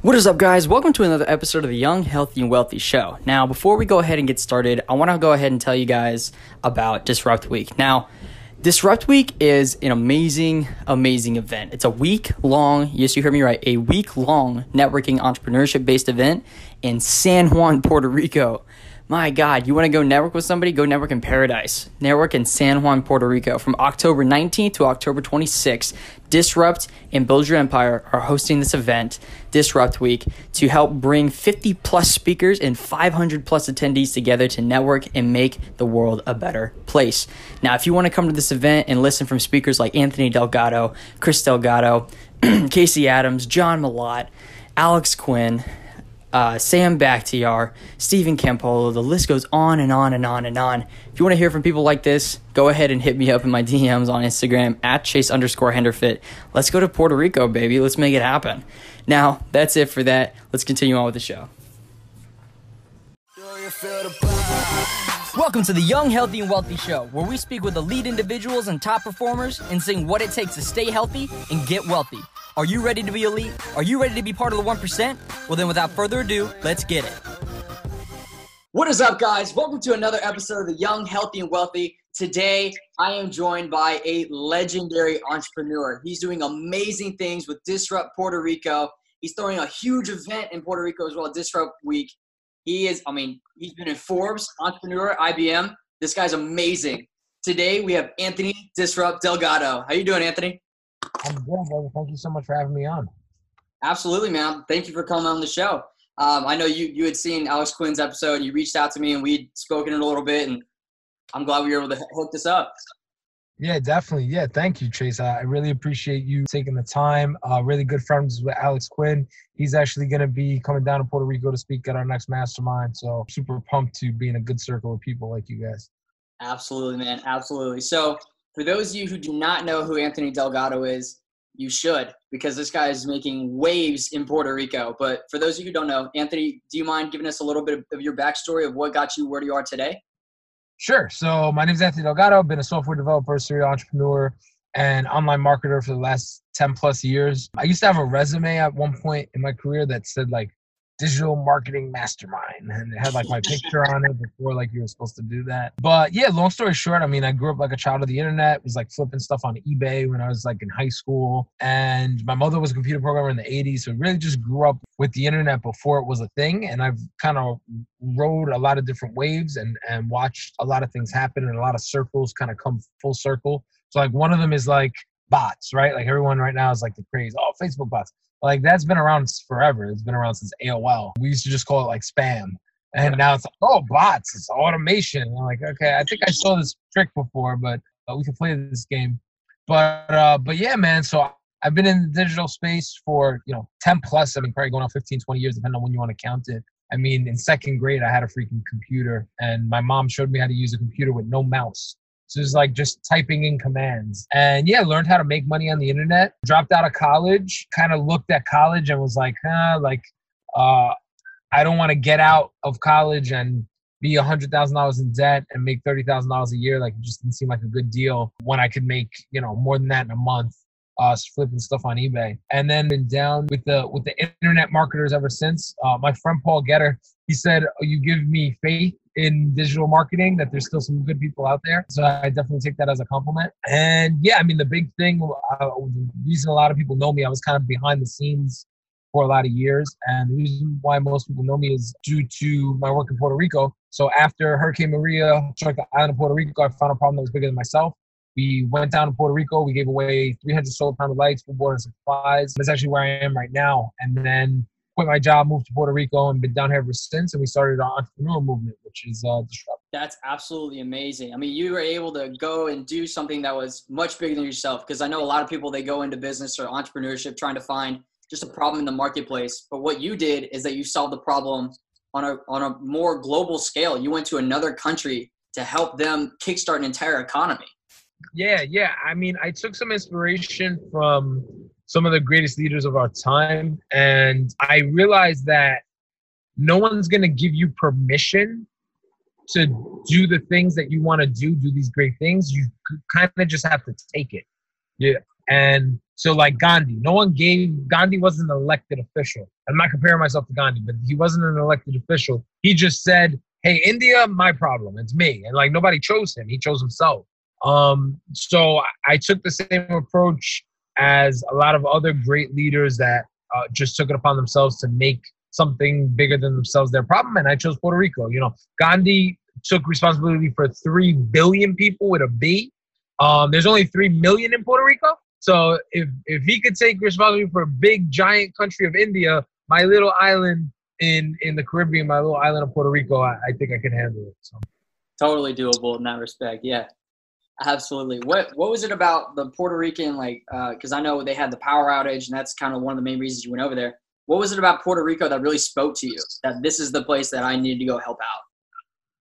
What is up, guys? Welcome to another episode of the Young, Healthy, and Wealthy Show. Now, before we go ahead and get started, I want to go ahead and tell you guys about Disrupt Week. Now, Disrupt Week is an amazing, amazing event. It's a week long, yes, you heard me right, a week long networking entrepreneurship based event in San Juan, Puerto Rico. My God, you want to go network with somebody? Go network in paradise. Network in San Juan, Puerto Rico from October 19th to October 26th. Disrupt and Build Your Empire are hosting this event, Disrupt Week, to help bring 50 plus speakers and 500 plus attendees together to network and make the world a better place. Now, if you want to come to this event and listen from speakers like Anthony Delgado, Chris Delgado, Casey Adams, John Malott, Alex Quinn, uh, Sam Bakhtiar, Stephen Campolo. The list goes on and on and on and on. If you want to hear from people like this, go ahead and hit me up in my DMs on Instagram at chase underscore henderfit. Let's go to Puerto Rico, baby. Let's make it happen. Now, that's it for that. Let's continue on with the show. Welcome to the Young, Healthy, and Wealthy Show, where we speak with elite individuals and top performers and sing what it takes to stay healthy and get wealthy. Are you ready to be elite? Are you ready to be part of the 1%? Well, then, without further ado, let's get it. What is up, guys? Welcome to another episode of the Young, Healthy, and Wealthy. Today, I am joined by a legendary entrepreneur. He's doing amazing things with Disrupt Puerto Rico. He's throwing a huge event in Puerto Rico as well, Disrupt Week. He is, I mean, he's been in Forbes, Entrepreneur, IBM. This guy's amazing. Today, we have Anthony Disrupt Delgado. How you doing, Anthony? I'm good, brother. Thank you so much for having me on. Absolutely, man. Thank you for coming on the show. Um, I know you you had seen Alex Quinn's episode. You reached out to me and we'd spoken it a little bit, and I'm glad we were able to hook this up. Yeah, definitely. Yeah, thank you, Chase. I really appreciate you taking the time. Uh, really good friends with Alex Quinn. He's actually going to be coming down to Puerto Rico to speak at our next mastermind. So super pumped to be in a good circle of people like you guys. Absolutely, man. Absolutely. So for those of you who do not know who Anthony Delgado is, you should because this guy is making waves in Puerto Rico. But for those of you who don't know, Anthony, do you mind giving us a little bit of your backstory of what got you where you are today? Sure. So my name is Anthony Delgado. I've been a software developer, serial entrepreneur, and online marketer for the last 10 plus years. I used to have a resume at one point in my career that said like digital marketing mastermind and it had like my picture on it before like you were supposed to do that. But yeah long story short i mean i grew up like a child of the internet was like flipping stuff on ebay when i was like in high school and my mother was a computer programmer in the 80s so really just grew up with the internet before it was a thing and i've kind of rode a lot of different waves and and watched a lot of things happen and a lot of circles kind of come full circle. So like one of them is like bots right like everyone right now is like the craze oh facebook bots like that's been around forever. It's been around since AOL. We used to just call it like spam. And now it's like, oh, bots, it's automation. I'm like, okay, I think I saw this trick before, but uh, we can play this game. But uh, but yeah, man. So I've been in the digital space for you know 10 plus. I mean, probably going on 15, 20 years, depending on when you want to count it. I mean, in second grade, I had a freaking computer, and my mom showed me how to use a computer with no mouse. So it's like just typing in commands. And yeah, learned how to make money on the internet. Dropped out of college, kind of looked at college and was like, huh, like, uh, I don't want to get out of college and be a hundred thousand dollars in debt and make thirty thousand dollars a year. Like it just didn't seem like a good deal when I could make, you know, more than that in a month. Uh, flipping stuff on eBay, and then been down with the with the internet marketers ever since. Uh, my friend Paul Getter, he said, "You give me faith in digital marketing that there's still some good people out there. So I definitely take that as a compliment. And yeah, I mean, the big thing, uh, the reason a lot of people know me, I was kind of behind the scenes for a lot of years. And the reason why most people know me is due to my work in Puerto Rico. So after Hurricane Maria struck the island of Puerto Rico, I found a problem that was bigger than myself. We went down to Puerto Rico. We gave away 300 solar panel lights, for board and supplies. That's actually where I am right now. And then quit my job, moved to Puerto Rico, and been down here ever since. And we started our entrepreneurial movement, which is uh, Disrupt. That's absolutely amazing. I mean, you were able to go and do something that was much bigger than yourself. Because I know a lot of people they go into business or entrepreneurship trying to find just a problem in the marketplace. But what you did is that you solved the problem on a on a more global scale. You went to another country to help them kickstart an entire economy. Yeah, yeah. I mean, I took some inspiration from some of the greatest leaders of our time. And I realized that no one's going to give you permission to do the things that you want to do, do these great things. You kind of just have to take it. Yeah. And So like Gandhi, no one gave Gandhi wasn't an elected official. I'm not comparing myself to Gandhi, but he wasn't an elected official. He just said, "Hey, India, my problem. It's me," and like nobody chose him. He chose himself. Um, so I took the same approach as a lot of other great leaders that uh, just took it upon themselves to make something bigger than themselves their problem. And I chose Puerto Rico. You know, Gandhi took responsibility for 3 billion people with a B. Um, there's only 3 million in Puerto Rico. So if, if he could take responsibility for a big, giant country of India, my little island in, in the Caribbean, my little island of Puerto Rico, I, I think I can handle it. So. Totally doable in that respect. Yeah. Absolutely. What what was it about the Puerto Rican like? Because uh, I know they had the power outage, and that's kind of one of the main reasons you went over there. What was it about Puerto Rico that really spoke to you? That this is the place that I need to go help out.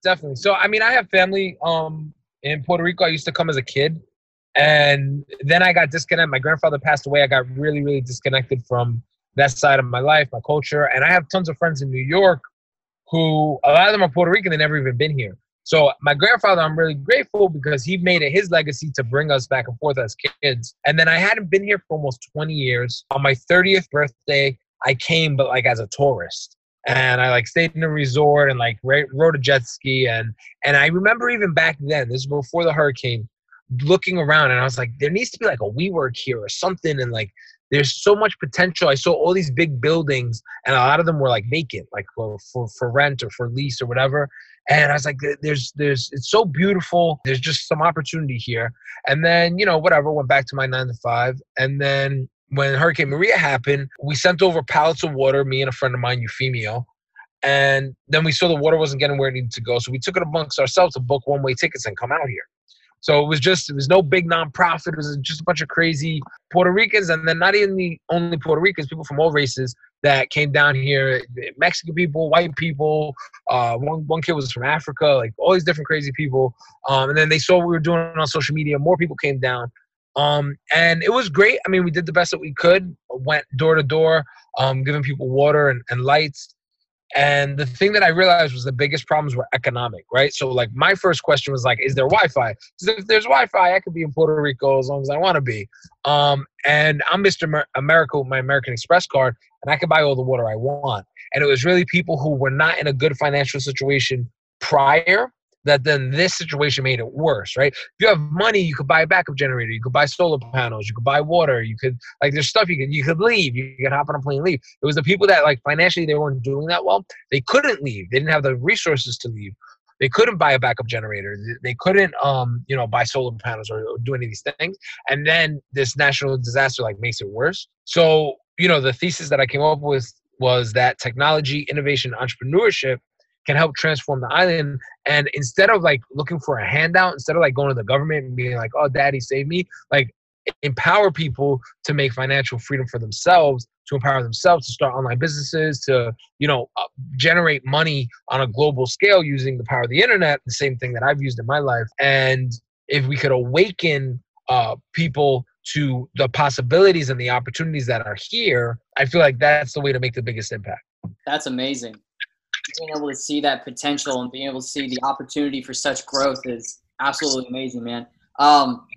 Definitely. So I mean, I have family um in Puerto Rico. I used to come as a kid, and then I got disconnected. My grandfather passed away. I got really really disconnected from that side of my life, my culture, and I have tons of friends in New York who a lot of them are Puerto Rican. They never even been here. So my grandfather, I'm really grateful because he made it his legacy to bring us back and forth as kids. And then I hadn't been here for almost 20 years. On my 30th birthday, I came, but like as a tourist. And I like stayed in a resort and like rode a jet ski. And and I remember even back then, this is before the hurricane, looking around and I was like, there needs to be like a WeWork here or something. And like there's so much potential. I saw all these big buildings, and a lot of them were like vacant, like for for, for rent or for lease or whatever. And I was like, there's, there's, it's so beautiful. There's just some opportunity here. And then, you know, whatever, went back to my nine to five. And then when Hurricane Maria happened, we sent over pallets of water, me and a friend of mine, Euphemio. And then we saw the water wasn't getting where it needed to go. So we took it amongst ourselves to book one way tickets and come out here. So it was just, it was no big nonprofit. It was just a bunch of crazy Puerto Ricans. And then not even the only Puerto Ricans, people from all races that came down here Mexican people, white people. Uh, one, one kid was from Africa, like all these different crazy people. Um, and then they saw what we were doing on social media. More people came down. Um, and it was great. I mean, we did the best that we could, went door to door, um, giving people water and, and lights. And the thing that I realized was the biggest problems were economic, right? So, like, my first question was like, "Is there Wi-Fi?" Because if there's Wi-Fi, I could be in Puerto Rico as long as I want to be. Um, and I'm Mr. America with my American Express card, and I can buy all the water I want. And it was really people who were not in a good financial situation prior that then this situation made it worse, right? If you have money, you could buy a backup generator, you could buy solar panels, you could buy water, you could like there's stuff you could you could leave, you could hop on a plane and leave. It was the people that like financially they weren't doing that well, they couldn't leave. They didn't have the resources to leave. They couldn't buy a backup generator. They couldn't um, you know, buy solar panels or, or do any of these things. And then this national disaster like makes it worse. So, you know, the thesis that I came up with was that technology, innovation, entrepreneurship can help transform the island. And instead of like looking for a handout, instead of like going to the government and being like, oh, daddy, save me, like empower people to make financial freedom for themselves to empower themselves to start online businesses to you know uh, generate money on a global scale using the power of the internet the same thing that i've used in my life. And if we could awaken uh, people to the possibilities and the opportunities that are here i feel like that's the way to make the biggest impact. That's amazing being able to see that potential and being able to see the opportunity for such growth is absolutely amazing, man. Um,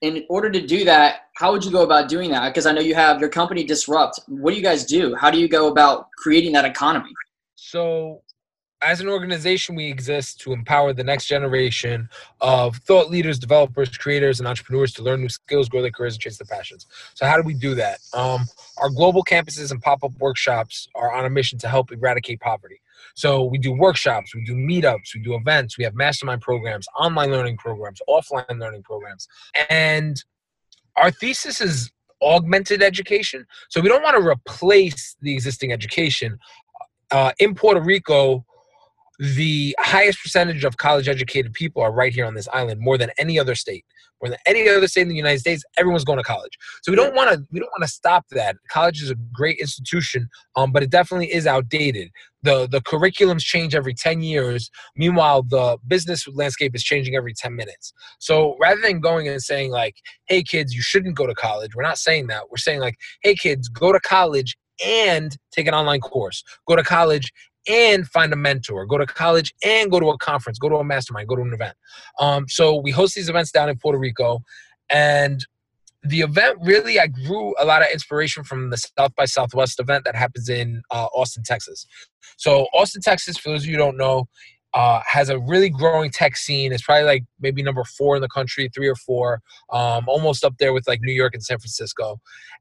in order to do that, how would you go about doing that? Because I know you have your company Disrupt. What do you guys do? How do you go about creating that economy? So as an organization, we exist to empower the next generation of thought leaders, developers, creators, and entrepreneurs to learn new skills, grow their careers, and chase their passions. So, how do we do that? Um, our global campuses and pop up workshops are on a mission to help eradicate poverty. So, we do workshops, we do meetups, we do events, we have mastermind programs, online learning programs, offline learning programs. And our thesis is augmented education. So, we don't want to replace the existing education. Uh, in Puerto Rico, the highest percentage of college educated people are right here on this island more than any other state more than any other state in the united states everyone's going to college. So we don't want to we don't want to stop that. College is a great institution um, but it definitely is outdated. The the curriculums change every 10 years. Meanwhile the business landscape is changing every 10 minutes. So rather than going and saying like hey kids you shouldn't go to college we're not saying that. We're saying like hey kids go to college and take an online course. Go to college and find a mentor, go to college and go to a conference, go to a mastermind, go to an event. Um, so we host these events down in Puerto Rico, and the event really i grew a lot of inspiration from the south by southwest event that happens in uh, austin texas so austin texas for those of you who don't know uh, has a really growing tech scene. It's probably like maybe number four in the country, three or four, um, almost up there with like New York and San Francisco.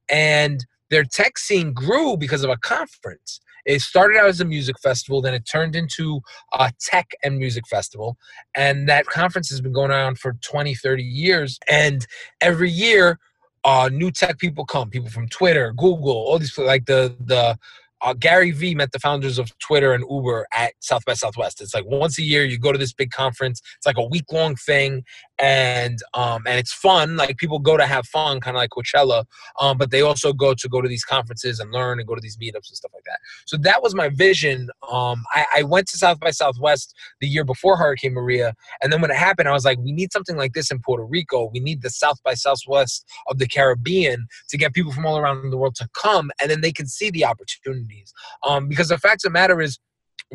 And their tech scene grew because of a conference. It started out as a music festival, then it turned into a tech and music festival. And that conference has been going on for 20, 30 years. And every year, uh, new tech people come, people from Twitter, Google, all these like the the uh, Gary Vee met the founders of Twitter and Uber at South by Southwest. It's like once a year you go to this big conference. It's like a week long thing, and um, and it's fun. Like people go to have fun, kind of like Coachella, um, but they also go to go to these conferences and learn and go to these meetups and stuff like that. So that was my vision. Um, I, I went to South by Southwest the year before Hurricane Maria, and then when it happened, I was like, we need something like this in Puerto Rico. We need the South by Southwest of the Caribbean to get people from all around the world to come, and then they can see the opportunity opportunities. Um, because the fact of the matter is,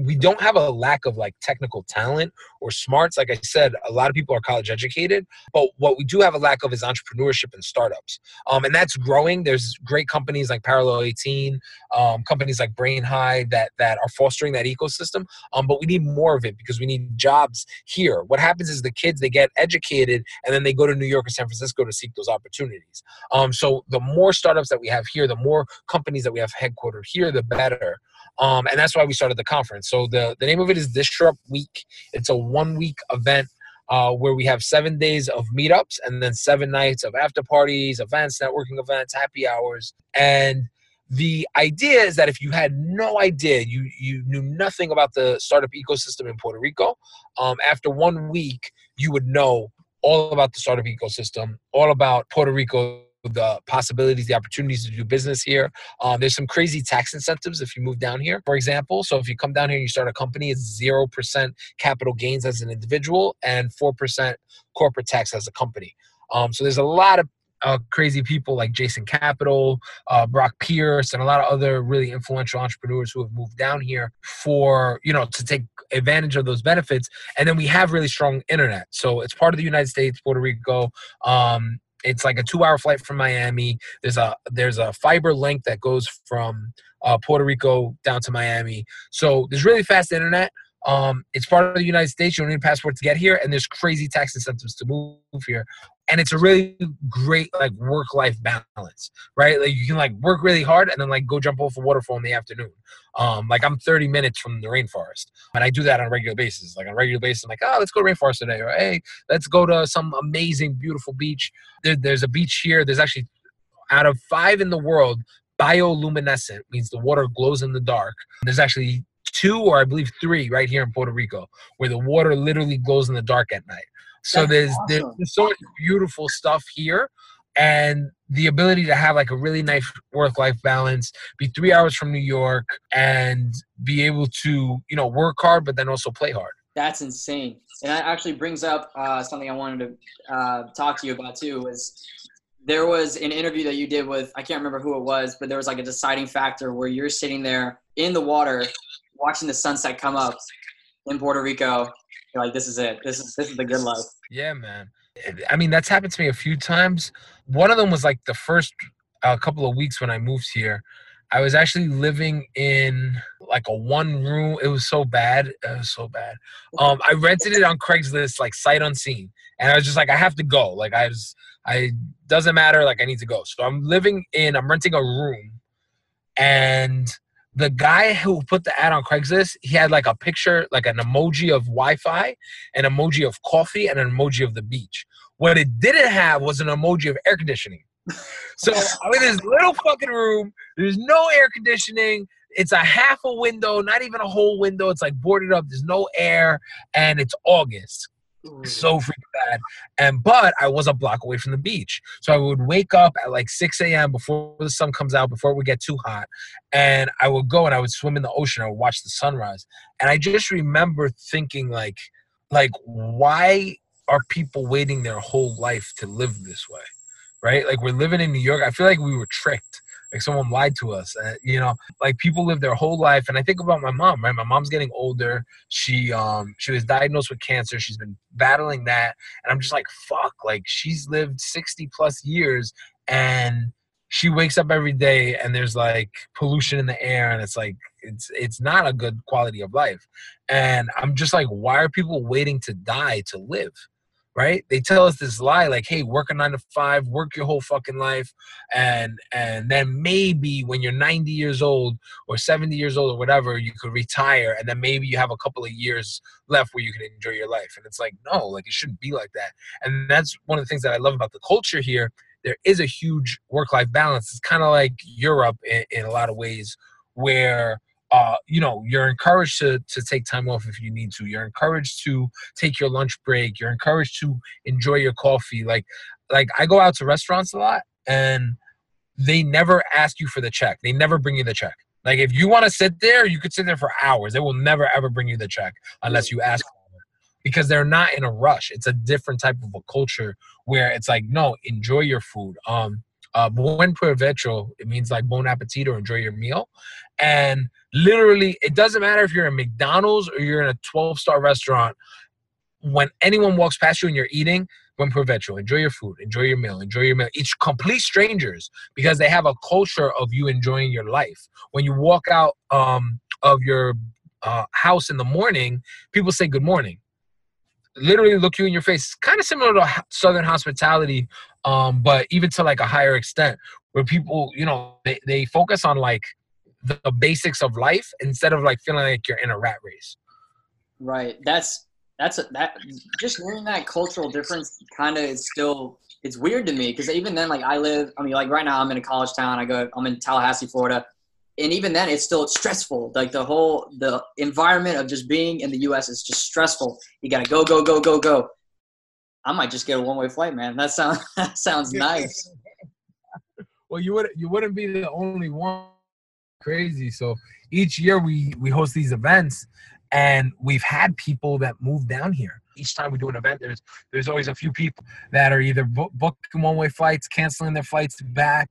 we don't have a lack of like technical talent or smarts. Like I said, a lot of people are college educated, but what we do have a lack of is entrepreneurship and startups. Um, and that's growing. There's great companies like Parallel 18, um, companies like Brain High that that are fostering that ecosystem. Um, but we need more of it because we need jobs here. What happens is the kids they get educated and then they go to New York or San Francisco to seek those opportunities. Um, so the more startups that we have here, the more companies that we have headquartered here, the better. Um, and that's why we started the conference. So the, the name of it is Disrupt Week. It's a one week event uh, where we have seven days of meetups and then seven nights of after parties, events, networking events, happy hours. And the idea is that if you had no idea, you, you knew nothing about the startup ecosystem in Puerto Rico, um, after one week, you would know all about the startup ecosystem, all about Puerto Rico the possibilities, the opportunities to do business here. Um, there's some crazy tax incentives if you move down here, for example. So if you come down here and you start a company, it's 0% capital gains as an individual and 4% corporate tax as a company. Um, so there's a lot of uh, crazy people like Jason Capital, uh, Brock Pierce, and a lot of other really influential entrepreneurs who have moved down here for you know to take advantage of those benefits. And then we have really strong internet, so it's part of the United States, Puerto Rico. Um, it's like a two-hour flight from Miami. There's a there's a fiber link that goes from uh, Puerto Rico down to Miami. So there's really fast internet. Um, it's part of the United States. You don't need a passport to get here, and there's crazy tax incentives to move here. And it's a really great like work-life balance, right? Like you can like work really hard and then like go jump off a waterfall in the afternoon. Um, like I'm 30 minutes from the rainforest, and I do that on a regular basis. Like on a regular basis, I'm like, oh, let's go to rainforest today, or hey, let's go to some amazing, beautiful beach. There, there's a beach here. There's actually out of five in the world, bioluminescent means the water glows in the dark. There's actually two or I believe three right here in Puerto Rico where the water literally glows in the dark at night. So there's awesome. there's so much beautiful stuff here and the ability to have like a really nice work life balance, be three hours from New York and be able to, you know, work hard but then also play hard. That's insane. And that actually brings up uh, something I wanted to uh, talk to you about too was there was an interview that you did with I can't remember who it was, but there was like a deciding factor where you're sitting there in the water watching the sunset come up in Puerto Rico, you're like, this is it. This is this is the good life. Yeah, man. I mean, that's happened to me a few times. One of them was like the first uh, couple of weeks when I moved here. I was actually living in like a one room. It was so bad. It was so bad. Um, I rented it on Craigslist, like sight unseen, and I was just like, I have to go. Like I was, I doesn't matter. Like I need to go. So I'm living in. I'm renting a room, and the guy who put the ad on Craigslist, he had like a picture, like an emoji of Wi-Fi, an emoji of coffee, and an emoji of the beach. What it didn't have was an emoji of air conditioning. So I'm in this little fucking room. There's no air conditioning. It's a half a window, not even a whole window. It's like boarded up. There's no air, and it's August Mm. so freaking bad. And but I was a block away from the beach, so I would wake up at like 6 a.m. before the sun comes out, before it would get too hot, and I would go and I would swim in the ocean. I would watch the sunrise, and I just remember thinking like, like why are people waiting their whole life to live this way, right? Like we're living in New York. I feel like we were tricked like someone lied to us uh, you know like people live their whole life and i think about my mom right? My mom's getting older. She um she was diagnosed with cancer. She's been battling that and i'm just like fuck like she's lived 60 plus years and she wakes up every day and there's like pollution in the air and it's like it's it's not a good quality of life. And i'm just like why are people waiting to die to live right they tell us this lie like hey work a nine to five work your whole fucking life and and then maybe when you're 90 years old or 70 years old or whatever you could retire and then maybe you have a couple of years left where you can enjoy your life and it's like no like it shouldn't be like that and that's one of the things that i love about the culture here there is a huge work life balance. It's kind of like Europe in, in, a lot of ways, where uh, you know you're encouraged to to take time off if you need to. You're encouraged to take your lunch break. You're encouraged to enjoy your coffee. Like like I go out to restaurants a lot, and they never ask you for the check. They never bring you the check. Like if you want to sit there, you could sit there for hours. They will never ever bring you the check unless you ask because they're not in a rush. It's a different type of a culture where it's like, no, enjoy your food. Um, uh, buen provecho, it means like bon appetit or enjoy your meal. And literally, it doesn't matter if you're in McDonald's or you're in a 12 star restaurant. When anyone walks past you and you're eating, buen provecho, enjoy your food, enjoy your meal, enjoy your meal. It's complete strangers because they have a culture of you enjoying your life. When you walk out um, of your uh, house in the morning, people say good morning literally look you in your face. Kind of similar to Southern hospitality, um, but even to like a higher extent, where people, you know, they, they focus on like the, the basics of life instead of like feeling like you're in a rat race. Right. That's that's a, that. Just hearing that cultural difference kind of is still it's weird to me because even then, like I live. I mean, like right now I'm in a college town. I go. I'm in Tallahassee, Florida and even then it's still stressful. Like the whole the environment of just being in the us is just stressful. You gotta go go go go go. I might just get a one-way flight man. That sounds that sounds nice. Well you would you wouldn't be the only one. Crazy. So each year we we host these events and we've had people that move down here. Each time we do an event there's there's always a few people that are either book, booking one-way flights canceling their flights back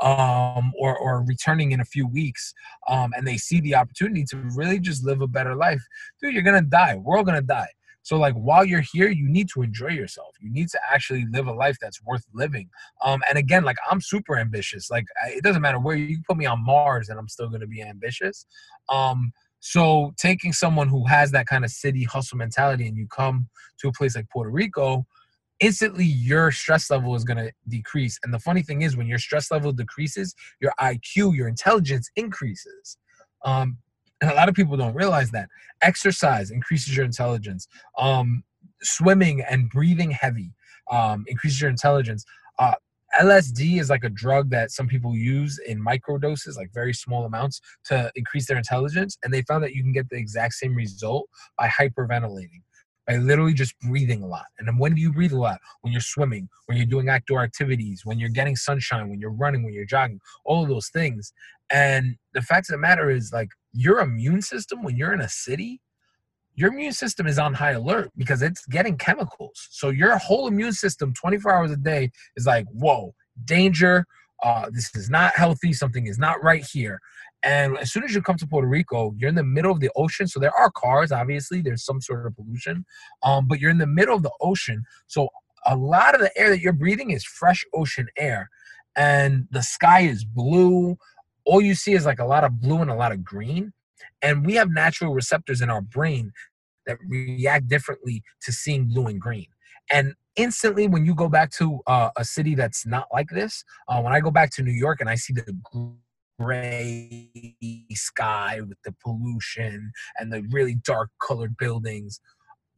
um, or, or returning in a few weeks um, and they see the opportunity to really just live a better life, dude, you're gonna die. We're all gonna die. So like while you're here, you need to enjoy yourself. You need to actually live a life that's worth living. Um, and again, like I'm super ambitious. Like it doesn't matter where you put me on Mars, and I'm still gonna be ambitious. Um, so taking someone who has that kind of city hustle mentality, and you come to a place like Puerto Rico, instantly your stress level is going to decrease. And the funny thing is, when your stress level decreases, your IQ, your intelligence increases. Um, and a lot of people don't realize that exercise increases your intelligence. Um, swimming and breathing heavy um, increases your intelligence. Uh, LSD is like a drug that some people use in micro doses, like very small amounts, to increase their intelligence. And they found that you can get the exact same result by hyperventilating by literally just breathing a lot. And then when do you breathe a lot? When you're swimming, when you're doing outdoor activities, when you're getting sunshine, when you're running, when you're jogging, all of those things. And the fact of the matter is, like, your immune system, when you're in a city, your immune system is on high alert because it's getting chemicals. So your whole immune system, 24 hours a day, is like, whoa, danger. Uh, this is not healthy. Something is not right here. And as soon as you come to Puerto Rico, you're in the middle of the ocean. So there are cars, obviously, there's some sort of pollution, um, but you're in the middle of the ocean. So a lot of the air that you're breathing is fresh ocean air. And the sky is blue. All you see is like a lot of blue and a lot of green. And we have natural receptors in our brain that react differently to seeing blue and green. And instantly, when you go back to uh, a city that's not like this, uh, when I go back to New York and I see the gray sky with the pollution and the really dark colored buildings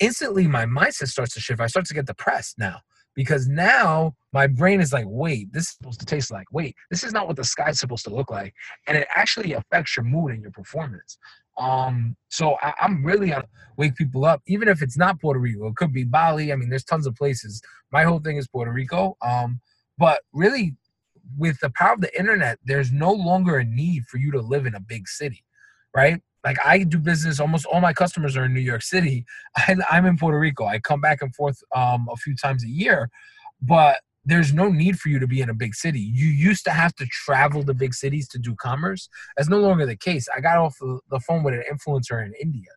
instantly my mindset starts to shift. I start to get depressed now because now my brain is like wait this is supposed to taste like wait this is not what the sky's supposed to look like and it actually affects your mood and your performance. Um so I, i'm really on wake people up even if it's not puerto rico. It could be bali. I mean there's tons of places. My whole thing is puerto rico um but really with the power of the internet, there's no longer a need for you to live in a big city, right? Like I do business, almost all my customers are in New York City. I, am in Puerto Rico. I come back and forth um, a few times a year, but there's no need for you to be in a big city. You used to have to travel to big cities to do commerce. That's no longer the case. I got off the phone with an influencer in India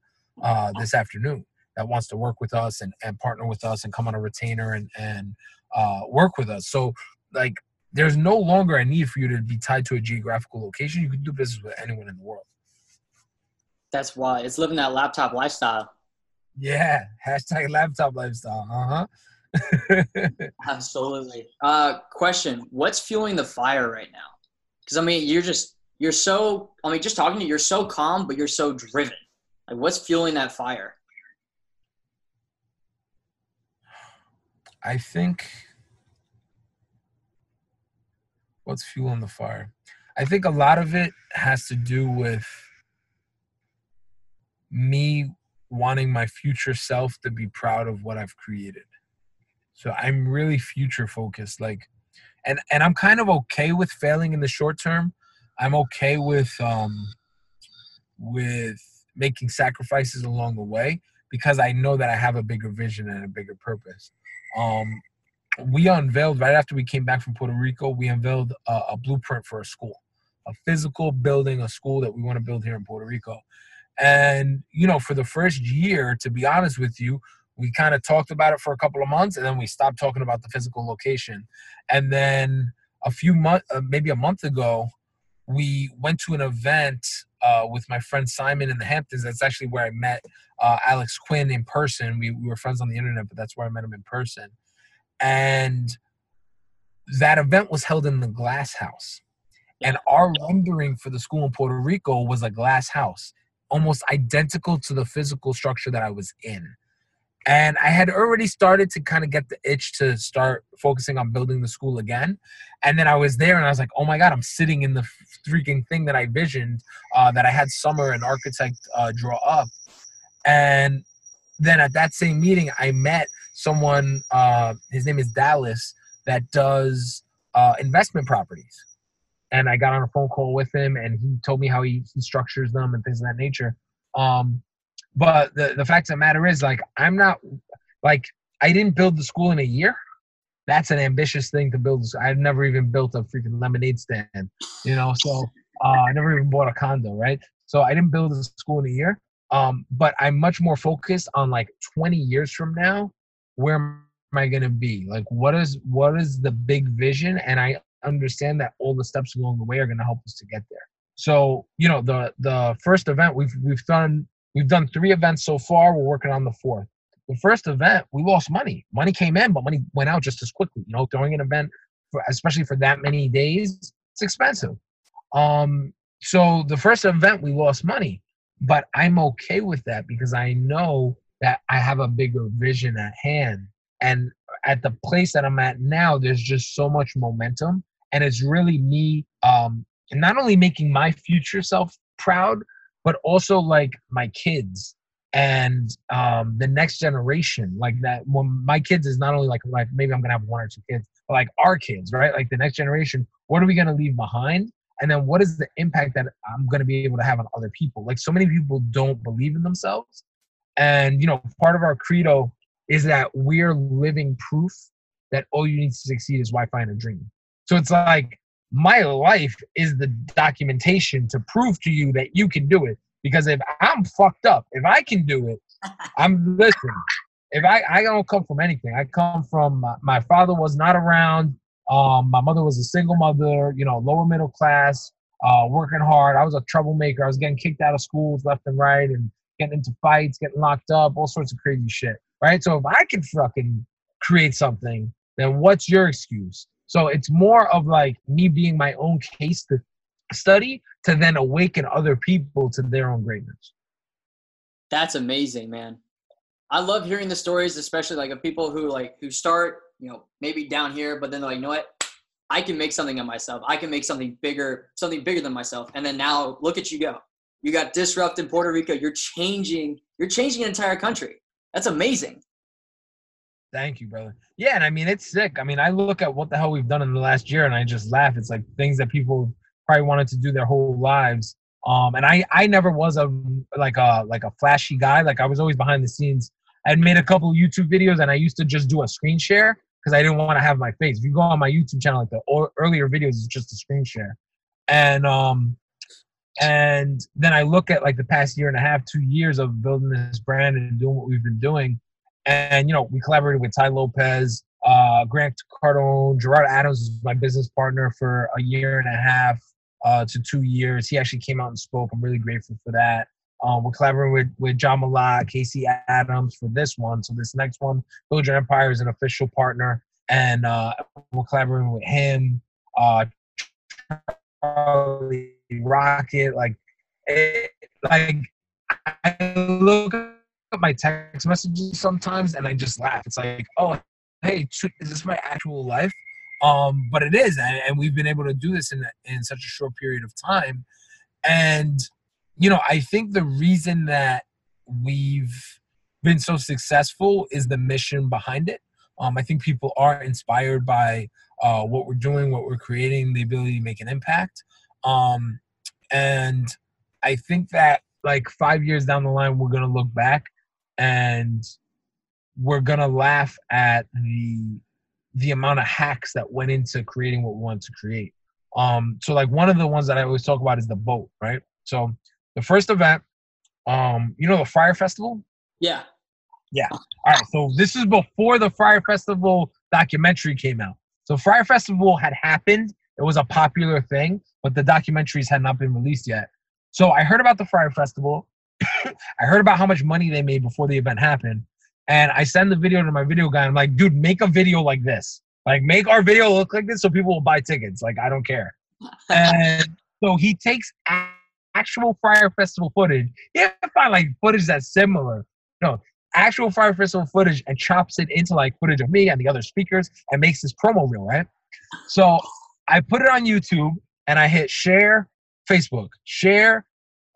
uh, this afternoon that wants to work with us and, and partner with us and come on a retainer and, and uh, work with us. So like there's no longer a need for you to be tied to a geographical location. You can do business with anyone in the world. That's why it's living that laptop lifestyle. Yeah, hashtag laptop lifestyle. Uh huh. Absolutely. Uh, question: What's fueling the fire right now? Because I mean, you're just you're so. I mean, just talking to you, you're so calm, but you're so driven. Like, what's fueling that fire? I think what's fueling the fire. I think a lot of it has to do with me wanting my future self to be proud of what I've created. So I'm really future focused like and and I'm kind of okay with failing in the short term. I'm okay with um with making sacrifices along the way because I know that I have a bigger vision and a bigger purpose. Um we unveiled right after we came back from Puerto Rico, we unveiled a, a blueprint for a school, a physical building, a school that we want to build here in Puerto Rico. And, you know, for the first year, to be honest with you, we kind of talked about it for a couple of months and then we stopped talking about the physical location. And then a few months, uh, maybe a month ago, we went to an event uh, with my friend Simon in the Hamptons. That's actually where I met uh, Alex Quinn in person. We, we were friends on the internet, but that's where I met him in person. And that event was held in the glass house. And our rendering for the school in Puerto Rico was a glass house almost identical to the physical structure that I was in. And I had already started to kind of get the itch to start focusing on building the school again. And then I was there and I was like, oh my God, I'm sitting in the freaking thing that I visioned uh, that I had Summer, an architect, uh, draw up. And then at that same meeting, I met someone, uh, his name is Dallas, that does uh, investment properties and I got on a phone call with him, and he told me how he, he structures them and things of that nature. Um, but the the fact of the matter is, like, I'm not like I didn't build the school in a year. That's an ambitious thing to build. I've never even built a freaking lemonade stand, you know. So uh, I never even bought a condo, right? So I didn't build a school in a year. Um, but I'm much more focused on like 20 years from now, where am I gonna be? Like, what is what is the big vision? And I understand that all the steps along the way are going to help us to get there. So, you know, the the first event we've we've done we've done three events so far. We're working on the fourth. The first event, we lost money. Money came in, but money went out just as quickly. You know, throwing an event, for, especially for that many days, it's expensive. Um, so the first event, we lost money, but I'm okay with that because I know that I have a bigger vision at hand. And at the place that I'm at now, there's just so much momentum. And it's really me um not only making my future self proud but also like my kids. And um the next generation like that when my kids is not only like like maybe i'm gonna have one or two kids but like our kids right? Like the next generation what are we gonna leave behind? And then what is the impact that i'm gonna be able to have on other people? Like so many people don't believe in themselves and you know part of our credo is that we're living proof that all you need to succeed is wi-fi and a dream so it's like my life is the documentation to prove to you that you can do it. Because if I'm fucked up, if I can do it, I'm listen. If I I don't come from anything, I come from my, my father was not around. Um, my mother was a single mother, you know, lower middle class, uh, working hard. I was a troublemaker. I was getting kicked out of schools left and right, and getting into fights, getting locked up, all sorts of crazy shit. Right. So if I can fucking create something, then what's your excuse? So it's more of like me being my own case to study to then awaken other people to their own greatness. That's amazing, man. I love hearing the stories, especially like of people who like who start, you know, maybe down here, but then they're like, you know what? I can make something of myself. I can make something bigger, something bigger than myself. And then now look at you go. You got disrupt in Puerto Rico. You're changing, you're changing an entire country. That's amazing. Thank you, brother. Yeah, and I mean it's sick. I mean, I look at what the hell we've done in the last year, and I just laugh. It's like things that people probably wanted to do their whole lives. Um, and I I never was a like a like a flashy guy. Like I was always behind the scenes. I had made a couple YouTube videos, and I used to just do a screen share because I didn't want to have my face. If you go on my YouTube channel, like the earlier videos is just a screen share, and um, and then I look at like the past year and a half, two years of building this brand and doing what we've been doing and you know we collaborated with Tai Lopez uh, Grant Cardone, Gerard Adams was my business partner for a year and a half uh, to two years. He actually came out and spoke. I'm really grateful for that. Um, we're collaborating with, with John Malott, Casey Adams for this one. So this next one, Build Your Empire is an official partner, and uh, we're collaborating with him, uh, Charlie Rocket. Like, it, like I look at my text messages sometimes, and I just laugh. It's like, oh, hey, is this my actual life? Um, but it is, and, and we've been able to do this in in such a short period of time, and you know, I think the reason that we've been so successful is the mission behind it. Um, I think people are inspired by uh, what we're doing, what we're creating, the ability to make an impact. Um, and I think that like five years down the line, we're gonna look back and we're gonna laugh at the the amount of hacks that went into creating what we want to create. Um, so like one of the ones that I always talk about is the boat, right? So the first event, um, you know the Fyre Festival? Yeah. Yeah. All right. So this is before the Fyre Festival documentary came out. So Fyre Festival had happened. It was a popular thing, but the documentaries had not been released yet. So I heard about the Fyre Festival. I heard about how much money they made before the event happened. And I send the video to my video guy. I'm like, dude, make a video like this. Like, make our video look like this so people will buy tickets. Like, I don't care. and so he takes actual Fyre Festival footage. Yeah, find like footage that's similar. No, actual Fyre Festival footage and chops it into like footage of me and the other speakers and makes this promo reel, right? So I put it on YouTube and I hit share Facebook, share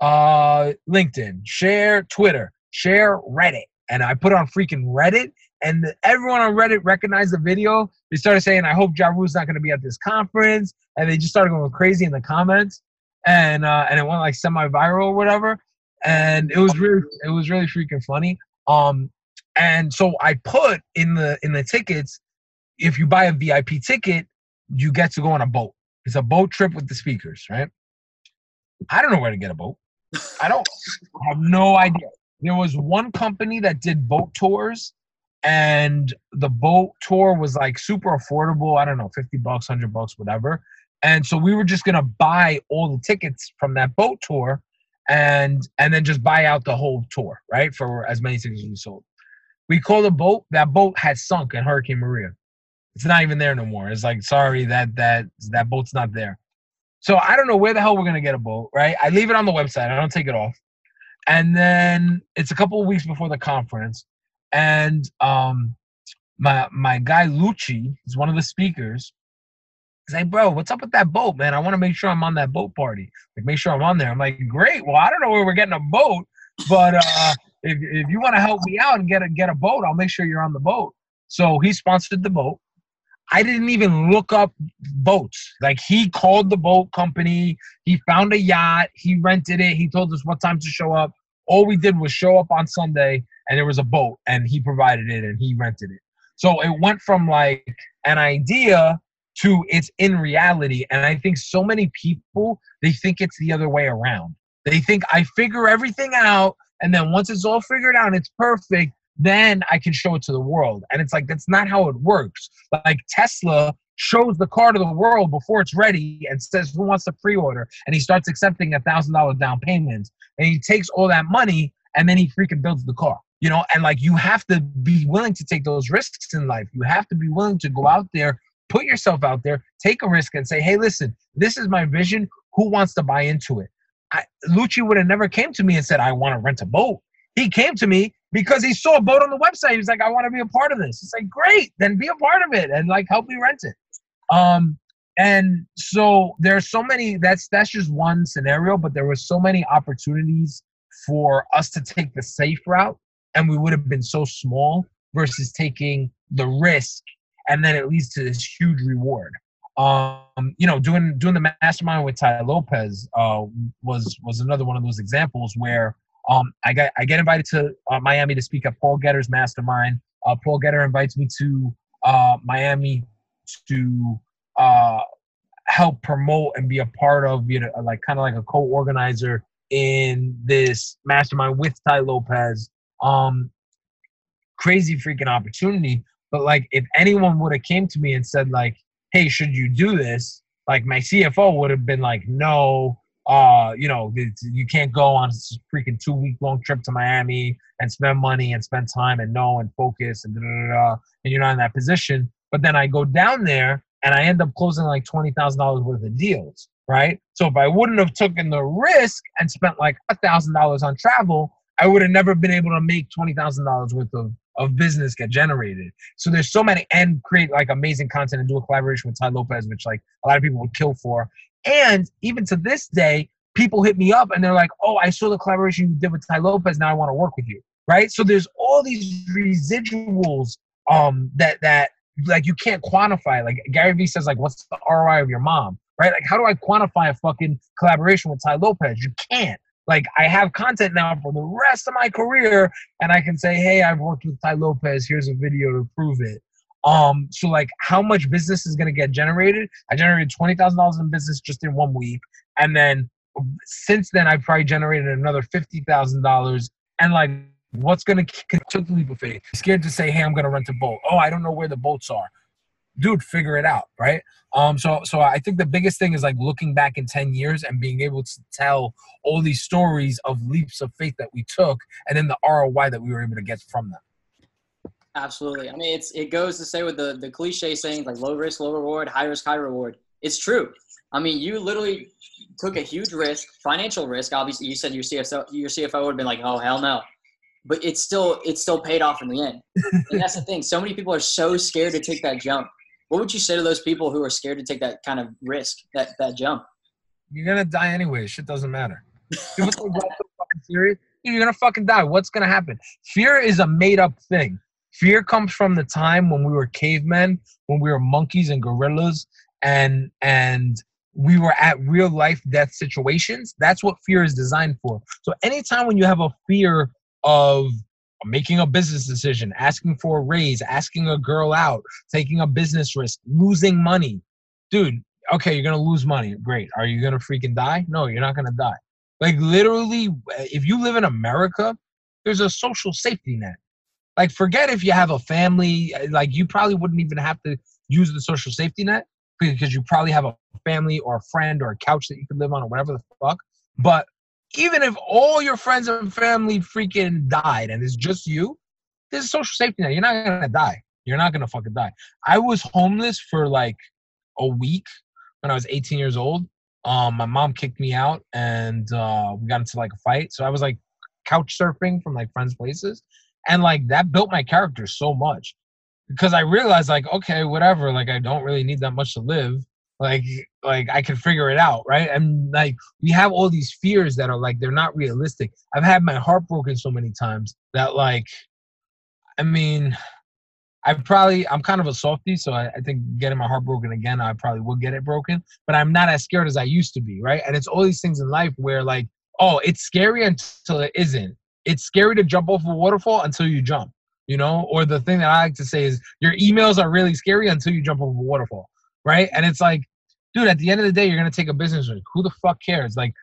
uh, LinkedIn, share Twitter, share Reddit. And I put on freaking Reddit and everyone on Reddit recognized the video. They started saying, I hope Ja not going to be at this conference. And they just started going crazy in the comments and uh, and it went like semi-viral or whatever, and it was really it was really freaking funny. Um, and so I put in the in the tickets, if you buy a VIP ticket, you get to go on a boat. It's a boat trip with the speakers, right? I don't know where to get a boat. I don't I have no idea. There was one company that did boat tours and the boat tour was like super affordable. I don't know, 50 bucks, 100 bucks, whatever. And so we were just gonna buy all the tickets from that boat tour and and then just buy out the whole tour, right? For as many tickets as we sold. We called a boat, that boat had sunk in Hurricane Maria. It's not even there no more. It's like, sorry, that that that boat's not there. So I don't know where the hell we're gonna get a boat, right? I leave it on the website, I don't take it off. And then it's a couple of weeks before the conference, and um my my guy Lucci is one of the speakers He's like, bro, what's up with that boat, man? I want to make sure I'm on that boat party. Like, make sure I'm on there. I'm like, great. Well, I don't know where we're getting a boat, but uh, if, if you want to help me out and get a get a boat, I'll make sure you're on the boat. So he sponsored the boat. I didn't even look up boats. Like he called the boat company. He found a yacht. He rented it. He told us what time to show up. All we did was show up on Sunday, and there was a boat, and he provided it, and he rented it. So it went from like an idea to it's in reality. And I think so many people, they think it's the other way around. They think I figure everything out, and then once it's all figured out, it's perfect, then I can show it to the world. And it's like, that's not how it works. Like Tesla shows the car to the world before it's ready and says, Who wants to pre order? And he starts accepting a $1,000 down payment. And he takes all that money and then he freaking builds the car. You know, and like you have to be willing to take those risks in life. You have to be willing to go out there put yourself out there, take a risk, and say, hey, listen, this is my vision. Who wants to buy into it? I, Lucci would have never came to me and said, I want to rent a boat. He came to me because he saw a boat on the website. He was like, I want to be a part of this. It's like, great, then be a part of it and like help me rent it. Um, and so there's so many. That's that's just one scenario, but there were so many opportunities for us to take the safe route, and we would have been so small versus taking the risk and then it leads to this huge reward. Um, you know, doing doing the mastermind with Tai Lopez uh, was was another one of those examples where um, I got I get invited to uh, Miami to speak at Paul Getter's mastermind. Uh, Paul Getter invites me to uh, Miami to uh, help promote and be a part of, you know, like kind of like a co-organizer in this mastermind with Tai Lopez. Um, crazy freaking opportunity But like, if anyone would have came to me and said like, "Hey, should you do this?" Like my CFO would have been like, "No, uh, you know, you can't go on a freaking two week long trip to Miami and spend money and spend time and know and focus and da, da, da, and you're not in that position." But then I go down there and I end up closing like twenty thousand dollars worth of deals, right? So if I wouldn't have taken the risk and spent like a thousand dollars on travel, I would have never been able to make twenty thousand dollars worth of of business get generated. So there's so many and create like amazing content and do a collaboration with Tai Lopez, which like a lot of people would kill for. And even to this day, people hit me up and they're like, "Oh, I saw the collaboration you did with Tai Lopez. Now I want to work with you." Right? So there's all these residuals um that that like you can't quantify. Like Gary Vee says, like, what's the ROI of your mom? Right? Like, how do I quantify a fucking collaboration with Tai Lopez? You can't. Like, I have content now for the rest of my career, and I can say, hey, I've worked with Tai Lopez. Here's a video to prove it. Um, so like how much business is gonna get generated? I generated twenty thousand dollars in business just in one week. And then since then I've probably generated another fifty thousand dollars. And like What's to took the leap of faith? Scared to say, "Hey, I'm to rent a boat." Oh, I don't know where the boats are. Dude, figure it out, right? Um, so so I think the biggest thing is like looking back in ten years and being able to tell all these stories of leaps of faith that we took, and then the ROI that we were able to get from them. Absolutely. I mean, it's it goes to say with the the cliche saying like low risk, low reward, high risk, high reward. It's true. I mean, you literally took a huge risk, financial risk. Obviously, you said your CFO your CFO would have been like, "Oh hell no," but it's still it's still paid off in the end. and that's the thing. So many people are so scared to take that jump. What would you say to those people who are scared to take that kind of risk, that that jump? You're gonna die anyway. Shit doesn't matter. You're gonna fucking die. What's gonna happen? Fear is a made up thing. Fear comes from the time when we were cavemen, when we were monkeys and gorillas, and and we were at real life death situations. That's what fear is designed for. So anytime when you have a fear of making a business decision, asking for a raise, asking a girl out, taking a business risk, losing money. Dude, okay, you're gonna lose money. Great. Are you gonna freaking die? No, you're not gonna die. Like literally, if you live in America, there's a social safety net. Like forget if you have a family, uh, like you probably wouldn't even have to use the social safety net because you probably have a family or a friend or a couch that you could live on or whatever the fuck. But even if all your friends and family freaking died and it's just you, there's a social safety net. You're not gonna die. You're not gonna fucking die. I was homeless for like a week when I was 18 years old. Um, my mom kicked me out and uh, we got into like a fight. So I was like couch surfing from like friends' places, and like that built my character so much because I realized like okay, whatever. Like I don't really need that much to live like like i can figure it out right? And like we have all these fears that are like they're not realistic. I've had my heart broken so many times that like i mean i probably i'm kind of a softie so I, I think getting my heart broken again i probably will get it broken but i'm not as scared as i used to be right? And it's all these things in life where like oh it's scary until it isn't. It's scary to jump off a waterfall until you jump you know? Or the thing that i like to say is your emails are really scary until you jump off a waterfall right? And it's like, dude, at the end of the day, you're gonna take a business risk. Who the fuck cares? Like,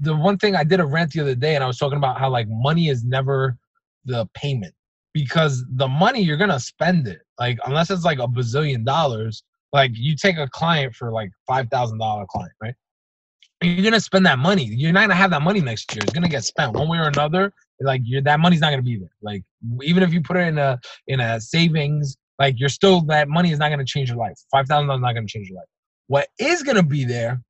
the one thing I did a rant the other day, and I was talking about how like money is never the payment because the money you're gonna spend it. Like, unless it's like a bazillion dollars, like you take a client for like five thousand dollar client, right? you're gonna spend that money. You're not gonna have that money next year. It's gonna get spent one way or another. Like you're, that money's not gonna be there. Like even if you put it in a in a savings like you're still that money is not going to change your life. Five thousand dollars not going to change your life. What is going to be there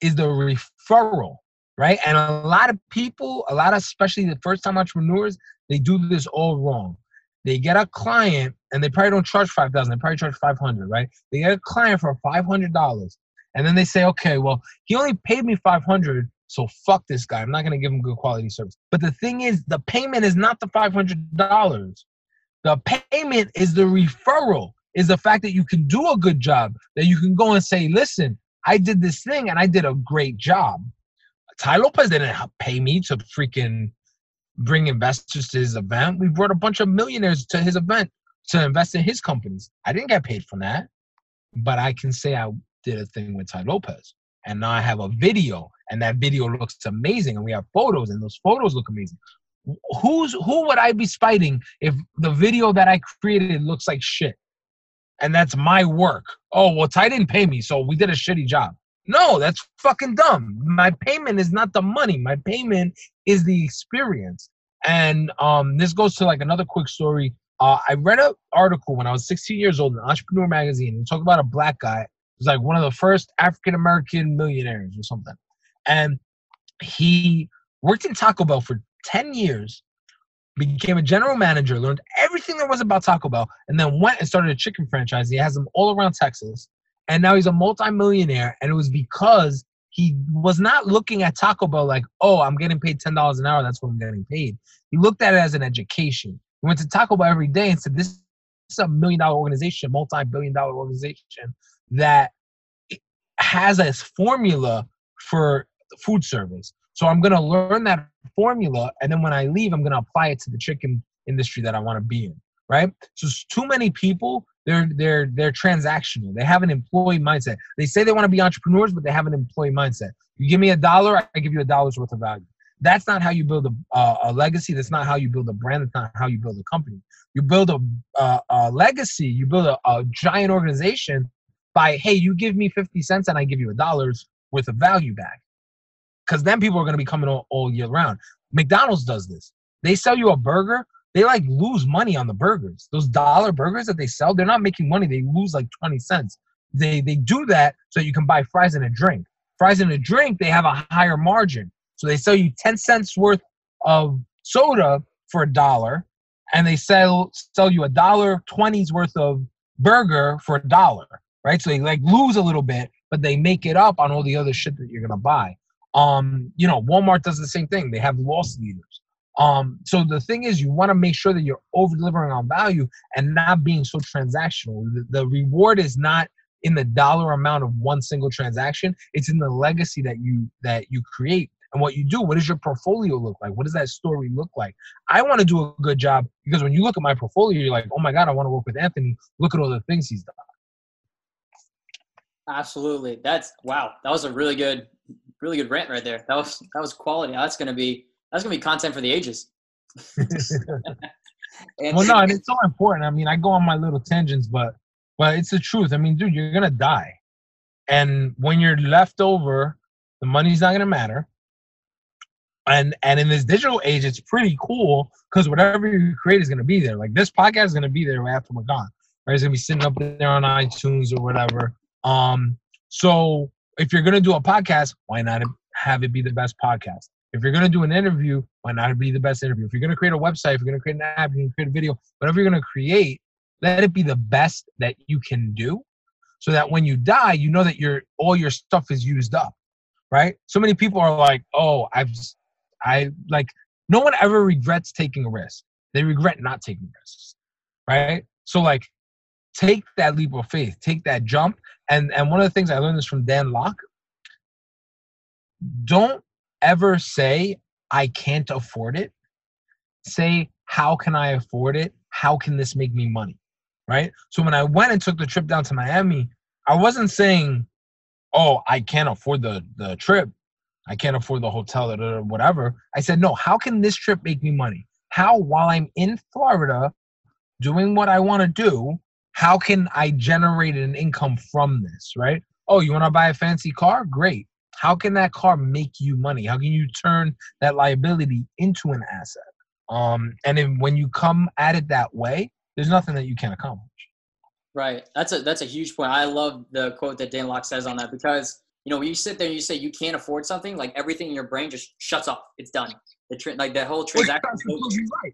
is the referral, right? And a lot of people, a lot of especially the first time entrepreneurs, they do this all wrong. They get a client and they probably don't charge five thousand. They probably charge five hundred, right? They get a client for five hundred dollars, and then they say, okay, well, he only paid me five hundred, so fuck this guy. I'm not gonna give him good quality service. But the thing is, the payment is not the five hundred dollars. The payment is the referral, is the fact that you can do a good job, that you can go and say, listen, I did this thing and I did a great job. Tai Lopez didn't pay me to freaking bring investors to his event. We brought a bunch of millionaires to his event to invest in his companies. I didn't get paid from that, but I can say I did a thing with Tai Lopez. And now I have a video, and that video looks amazing. And we have photos, and those photos look amazing. Who's who would I be spiting if the video that I created looks like shit? And that's my work. Oh, well, Tai didn't pay me, so we did a shitty job. No, that's fucking dumb. My payment is not the money. My payment is the experience. And um, this goes to like another quick story. Uh, I read an article when I was 16 years old in Entrepreneur Magazine. And talked about a black guy. Was like one of the first African American millionaires or something. And he worked in Taco Bell for 10 years, became a general manager, learned everything there was about Taco Bell, and then went and started a chicken franchise. He has them all around Texas. And now he's a multimillionaire. And it was because he was not looking at Taco Bell like, oh, I'm getting paid $10 an hour. That's what I'm getting paid. He looked at it as an education. He went to Taco Bell every day and said, this is a million dollar organization, multi billion dollar organization that has a formula for food service. So I'm going to learn that formula. And then when I leave, I'm going to apply it to the chicken industry that I want to be in. Right. So too many people, they're, they're, they're transactional. They have an employee mindset. They say they want to be entrepreneurs, but they have an employee mindset. You give me a dollar, I give you a dollar's worth of value. That's not how you build a, uh, a legacy. That's not how you build a brand. That's not how you build a company. You build a, uh, a legacy. You build a, a giant organization by, hey, you give me 50 cents and I give you a dollar's worth of value back because then people are going to be coming all, all year round. McDonald's does this. They sell you a burger, they like lose money on the burgers. Those dollar burgers that they sell, they're not making money. They lose like 20 cents. They they do that so you can buy fries and a drink. Fries and a drink, they have a higher margin. So they sell you 10 cents worth of soda for a dollar, and they sell sell you a dollar 20's worth of burger for a dollar, right? So they like lose a little bit, but they make it up on all the other shit that you're gonna buy. Um, you know, Walmart does the same thing. They have loss leaders. Um, so the thing is, you want to make sure that you're over delivering on value and not being so transactional. The, the reward is not in the dollar amount of one single transaction; it's in the legacy that you that you create and what you do. What does your portfolio look like? What does that story look like? I want to do a good job because when you look at my portfolio, you're like, oh my god, I want to work with Anthony. Look at all the things he's done. Absolutely, that's wow. That was a really good really good rant right there. That was that was quality. That's gonna be that's gonna be content for the ages. well, no, and it's so important. I mean, I go on my little tangents, but but it's the truth. I mean, dude, you're gonna die, and when you're left over, the money's not gonna matter. And and in this digital age, it's pretty cool because whatever you create is gonna be there. Like this podcast is gonna be there after we're gone. Right? It's gonna be sitting up there on iTunes or whatever. Um, so if you're going to do a podcast, why not have it be the best podcast? If you're going to do an interview, why not be the best interview? If you're going to create a website, if you're going to create an app, you're going to create a video, whatever you're going to create, let it be the best that you can do so that when you die, you know that your all your stuff is used up, right? So many people are like, "Oh, I've I like no one ever regrets taking a risk. They regret not taking risks." Right? So like take that leap of faith, take that jump. And and one of the things I learned this from Dan Lok. Don't ever say I can't afford it. Say how can I afford it? How can this make me money? Right? So when I went and took the trip down to Miami, I wasn't saying, "Oh, I can't afford the the trip. I can't afford the hotel or whatever." I said, "No, how can this trip make me money? How while I'm in Florida doing what I want to do, how can I generate an income from this, right? Oh, you want to buy a fancy car? Great. How can that car make you money? How can you turn that liability into an asset? Um, and then when you come at it that way, there's nothing that you can't accomplish. Right. That's a that's a huge point. I love the quote that Dan Lok says on that because you know when you sit there and you say you can't afford something, like everything in your brain just shuts off. It's done. The tra- like that whole transaction. Right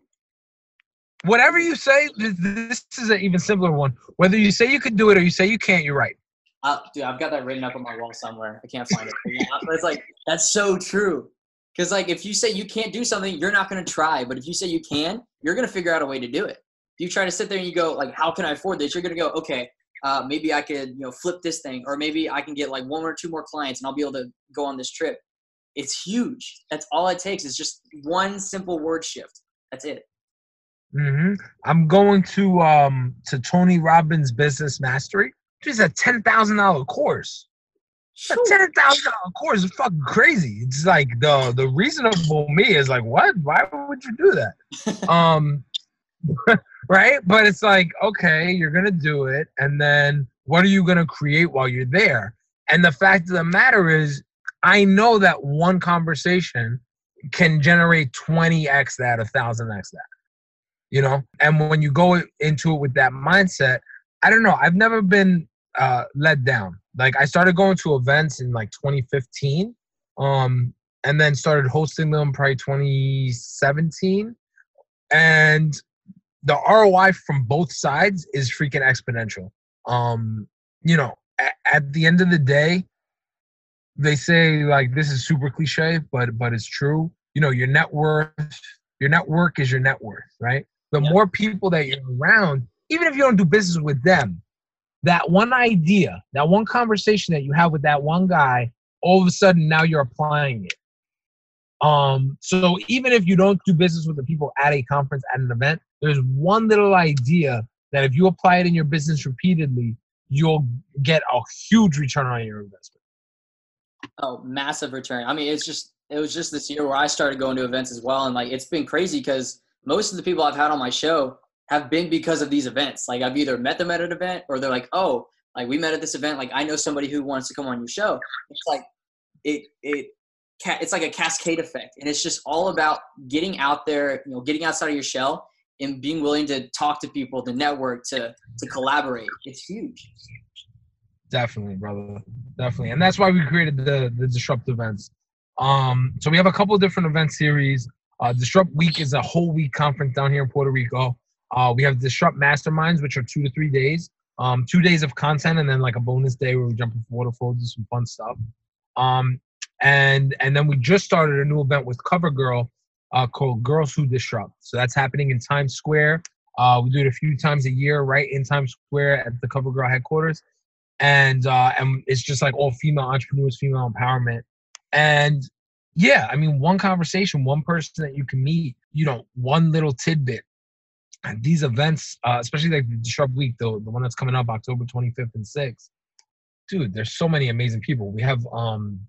whatever you say, this, is an even simpler one. Whether you say you can do it or you say you can't, you're right. Uh, dude, I've got that written up on my wall somewhere. I can't find it. it's like that's so true. Because like if you say you can't do something, you're not going to try. But if you say you can, you're going to figure out a way to do it. If you try to sit there and you go like, how can I afford this? You're going to go, okay, uh, maybe I could you know flip this thing, or maybe I can get like one or two more clients, and I'll be able to go on this trip. It's huge. That's all it takes. Is just one simple word shift. That's it. Mm-hmm. I'm going to um to Tony Robbins Business Mastery, which is a ten thousand dollar course. A Ten thousand dollar course is fucking crazy. It's like the the reasonable me is like, what? Why would you do that? um, right? But it's like, okay, you're gonna do it, and then what are you gonna create while you're there? And the fact of the matter is, I know that one conversation can generate 20x that, a thousand x that. You know, and when you go into it with that mindset, I don't know. I've never been uh, let down. Like I started going to events in like 2015, um, and then started hosting them probably 2017, and the ROI from both sides is freaking exponential. Um, you know, at, at the end of the day, they say like this is super cliche, but but it's true. You know, your net worth, your network is your net worth, right? The yeah. more people that you're around, even if you don't do business with them, that one idea, that one conversation that you have with that one guy, all of a sudden now you're applying it. Um, so even if you don't do business with the people at a conference, at an event, there's one little idea that if you apply it in your business repeatedly, you'll get a huge return on your investment. Oh, massive return. I mean, it's just it was just this year where I started going to events as well, and like it's been crazy because most of the people I've had on my show have been because of these events. Like I've either met them at an event or they're like, oh, like we met at this event. Like I know somebody who wants to come on your show. It's like it it it's like a cascade effect, and it's just all about getting out there, you know, getting outside of your shell and being willing to talk to people, to network, to to collaborate. It's huge. Definitely, brother. Definitely, and that's why we created the the disrupt events. Um, so we have a couple of different event series. Uh, Disrupt Week is a whole week conference down here in Puerto Rico. Uh, we have Disrupt Masterminds, which are two to three days, um, two days of content, and then like a bonus day where we jump into waterfalls, do some fun stuff. Um, and and then we just started a new event with CoverGirl uh, called Girls Who Disrupt. So that's happening in Times Square. Uh, we do it a few times a year, right in Times Square at the CoverGirl headquarters, and uh, and it's just like all female entrepreneurs, female empowerment, and yeah, I mean, one conversation, one person that you can meet, you know, one little tidbit and these events, uh, especially like the Disrupt Week, though, the one that's coming up October 25th and 6th, dude, there's so many amazing people. We have um,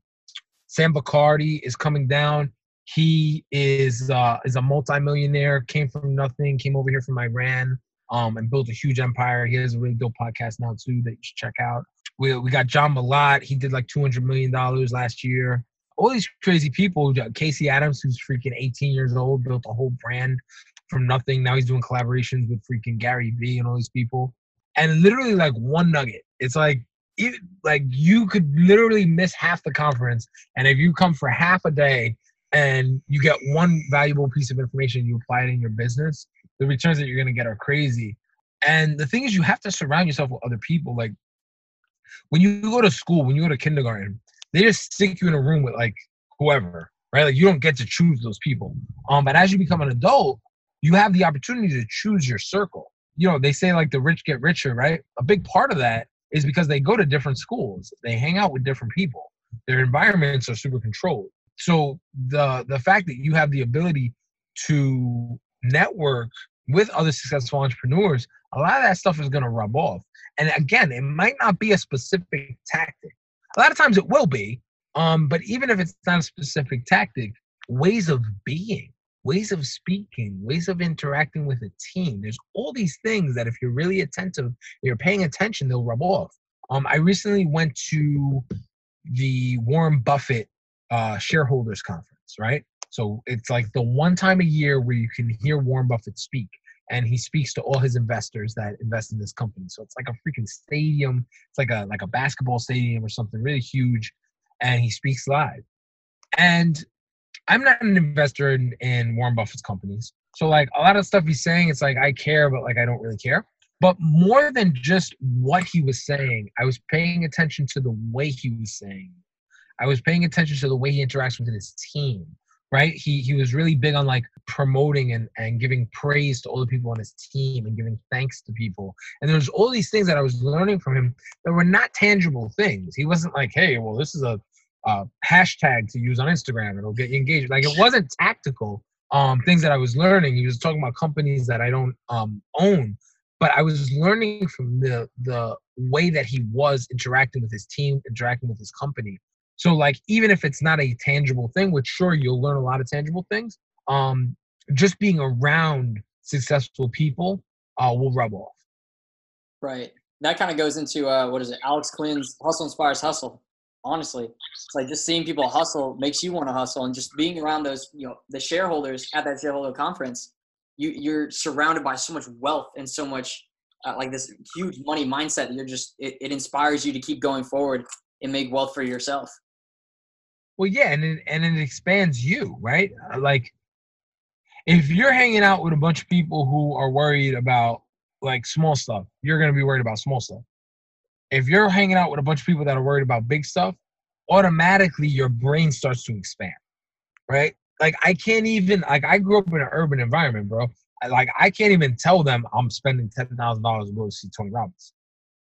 Sam Bacardi is coming down. He is uh, is a multimillionaire, came from nothing, came over here from Iran, um, and built a huge empire. He has a really dope podcast now too that you should check out. We we got John Malott. He did like 200 million dollars last year. All these crazy people. Uh, Casey Adams, who's freaking 18 years old, built a whole brand from nothing. Now he's doing collaborations with freaking Gary Vee and all these people. And literally like one nugget. It's like it, like you could literally miss half the conference and if you come for half a day and you get one valuable piece of information you apply it in your business the returns that you're going to get are crazy and the thing is you have to surround yourself with other people like when you go to school when you go to kindergarten they just stick you in a room with like whoever right like you don't get to choose those people um but as you become an adult you have the opportunity to choose your circle. You know, they say like the rich get richer, right? A big part of that is because they go to different schools, they hang out with different people, their environments are super controlled. So the the fact that you have the ability to network with other successful entrepreneurs, a lot of that stuff is going to rub off. And again, it might not be a specific tactic. A lot of times it will be, um, but even if it's not a specific tactic, ways of being ways of speaking, ways of interacting with a team. There's all these things that if you're really attentive, you're paying attention, they'll rub off. Um, I recently went to the Warren Buffett uh, shareholders conference, right? So it's like the one time a year where you can hear Warren Buffett speak, and he speaks to all his investors that invest in this company. So it's like a freaking stadium. It's like a like a basketball stadium or something really huge, and he speaks live. And I'm not an investor in, in Warren Buffett's companies. So like a lot of stuff he's saying, it's like I care, but like I don't really care. But more than just what he was saying, I was paying attention to the way he was saying. I was paying attention to the way he interacts with his team. Right? He he was really big on like promoting and, and giving praise to all the people on his team and giving thanks to people. And there's all these things that I was learning from him that were not tangible things. He wasn't like, hey, well, this is a uh, hashtag to use on Instagram. It'll get you engaged. Like it wasn't tactical. Um, things that I was learning. He was talking about companies that I don't um, own, but I was learning from the the way that he was interacting with his team, interacting with his company. So like even if it's not a tangible thing, which sure you'll learn a lot of tangible things, um, just being around successful people uh, will rub off. Right. That kind of goes into uh, what is it? Alex Clin's hustle inspires hustle. Honestly, it's like just seeing people hustle makes you want to hustle, and just being around those, you know, the shareholders at that shareholder conference, you you're surrounded by so much wealth and so much uh, like this huge money mindset. You're just it, it inspires you to keep going forward and make wealth for yourself. Well, yeah, and it, and it expands you, right? Uh, like if you're hanging out with a bunch of people who are worried about like small stuff, you're gonna be worried about small stuff. If you're hanging out with a bunch of people that are worried about big stuff, automatically your brain starts to expand, right? Like I can't even like I grew up in an urban environment, bro. like I can't even tell them I'm spending ten thousand dollars to go see Tony Robbins.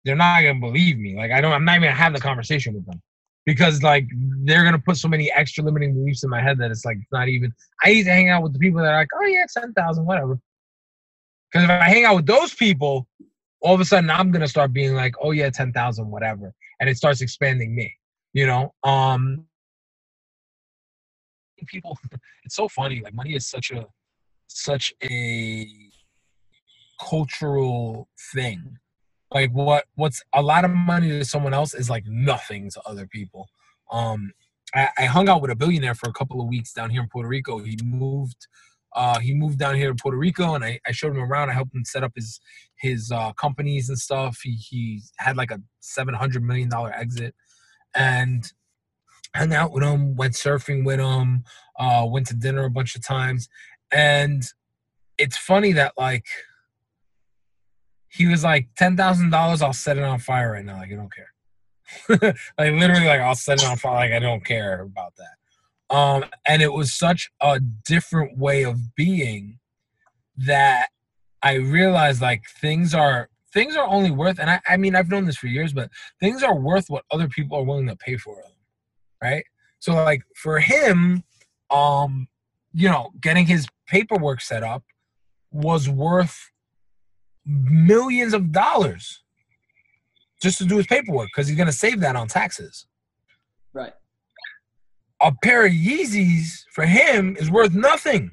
They're not gonna believe me. Like I don't. I'm not even gonna have the conversation with them because like they're gonna put so many extra limiting beliefs in my head that it's like not even. I need to hang out with the people that are like, oh yeah, ten thousand, whatever. Because if I hang out with those people, all of a sudden I'm gonna start being like, oh yeah, ten thousand, whatever, and it starts expanding me. You know, um, people. It's so funny. Like money is such a such a cultural thing. Like what what's a lot of money to someone else is like nothing to other people. Um, I, I hung out with a billionaire for a couple of weeks down here in Puerto Rico. He moved uh, he moved down here to Puerto Rico, and I, I showed him around. I helped him set up his his uh, companies and stuff. He he had like a seven hundred million dollar exit, and hung out with him. Went surfing with him. Uh, went to dinner a bunch of times, and it's funny that like he was like ten thousand dollars. I'll set it on fire right now. Like I don't care. like literally, like I'll set it on fire. Like I don't care about that. Um, and it was such a different way of being that I realized like things are things are only worth and I, I mean I've known this for years, but things are worth what other people are willing to pay for them. Right? So like for him, um, you know, getting his paperwork set up was worth millions of dollars just to do his paperwork because he's gonna save that on taxes. Right a pair of Yeezys for him is worth nothing.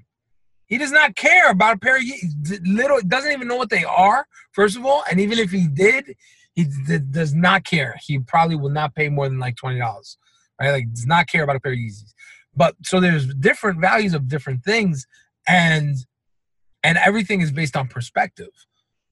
He does not care about a pair of Yeezys. Little doesn't even know what they are. First of all, and even if he did, he d- does not care. He probably will not pay more than like twenty dollars. Right? Like does not care about a pair of Yeezys. But so there's different values of different things, and and everything is based on perspective,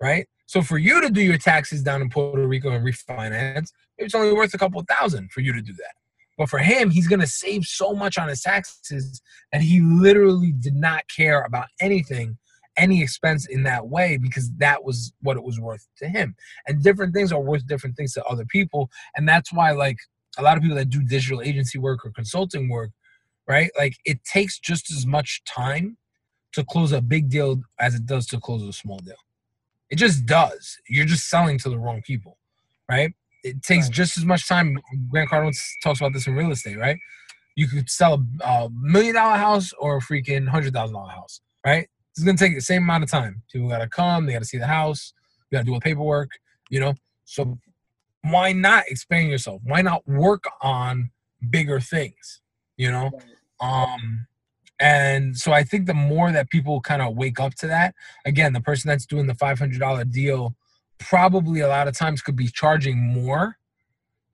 right? So for you to do your taxes down in Puerto Rico and refinance, it's only worth a couple thousand for you to do that. But for him, he's going to save so much on his taxes that he literally did not care about anything, any expense in that way, because that was what it was worth to him. And different things are worth different things to other people. And that's why, like, a lot of people that do digital agency work or consulting work, right? Like, it takes just as much time to close a big deal as it does to close a small deal. It just does. You're just selling to the wrong people, right? it takes right. just as much time. Grant Cardone talks about this in real estate, right? You could sell a, a million dollar house or a freaking hundred thousand dollar house, right? It's gonna take the same amount of time. People gotta come, they gotta see the house, you gotta do the paperwork, you know. So why not expand yourself? Why not work on bigger things? You know? Um and so I think the more that people kind of wake up to that, again, the person that's doing the five hundred dollar deal probably a lot of times could be charging more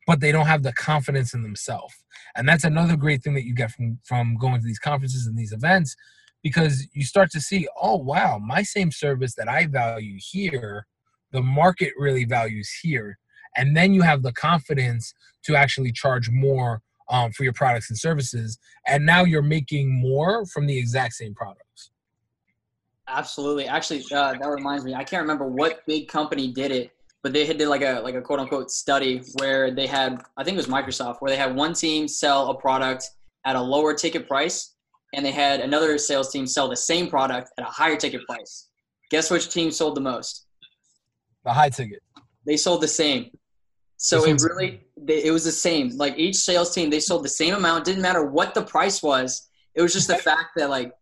but they don't have the confidence in themselves and that's another great thing that you get from from going to these conferences and these events because you start to see oh wow my same service that i value here the market really values here. And then you have the confidence to actually charge more um, for your products and services and now you're making more from the exact same products Absolutely. Actually, uh, that reminds me. I can't remember what big company did it, but they did like a like a quote unquote study where they had I think it was Microsoft where they had one team sell a product at a lower ticket price, and they had another sales team sell the same product at a higher ticket price. Guess which team sold the most? The high ticket. They sold the same. So it really they, it was the same. Like each sales team, they sold the same amount. Didn't matter what the price was. It was just the fact that like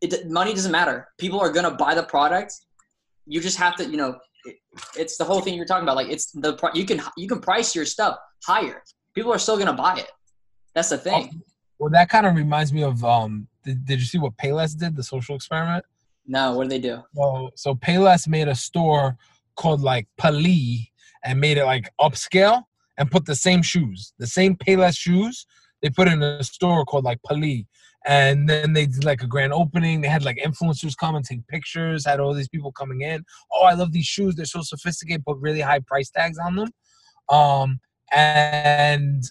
it money doesn't matter. People are gonna buy the product. You just have to, you know, it's the whole thing you're talking about. Like it's the you can you can price your stuff higher. People are still gonna buy it. That's the thing. Oh, well, that kind of reminds me of um. Did, did you see what Payless did? The social experiment. No, what did they do? So so Payless made a store called like Pali and made it like upscale and put the same shoes, the same Payless shoes. They put in a store called like Pali, and then they did like a grand opening. They had like influencers come and take pictures. Had all these people coming in. Oh, I love these shoes. They're so sophisticated, but really high price tags on them. Um, and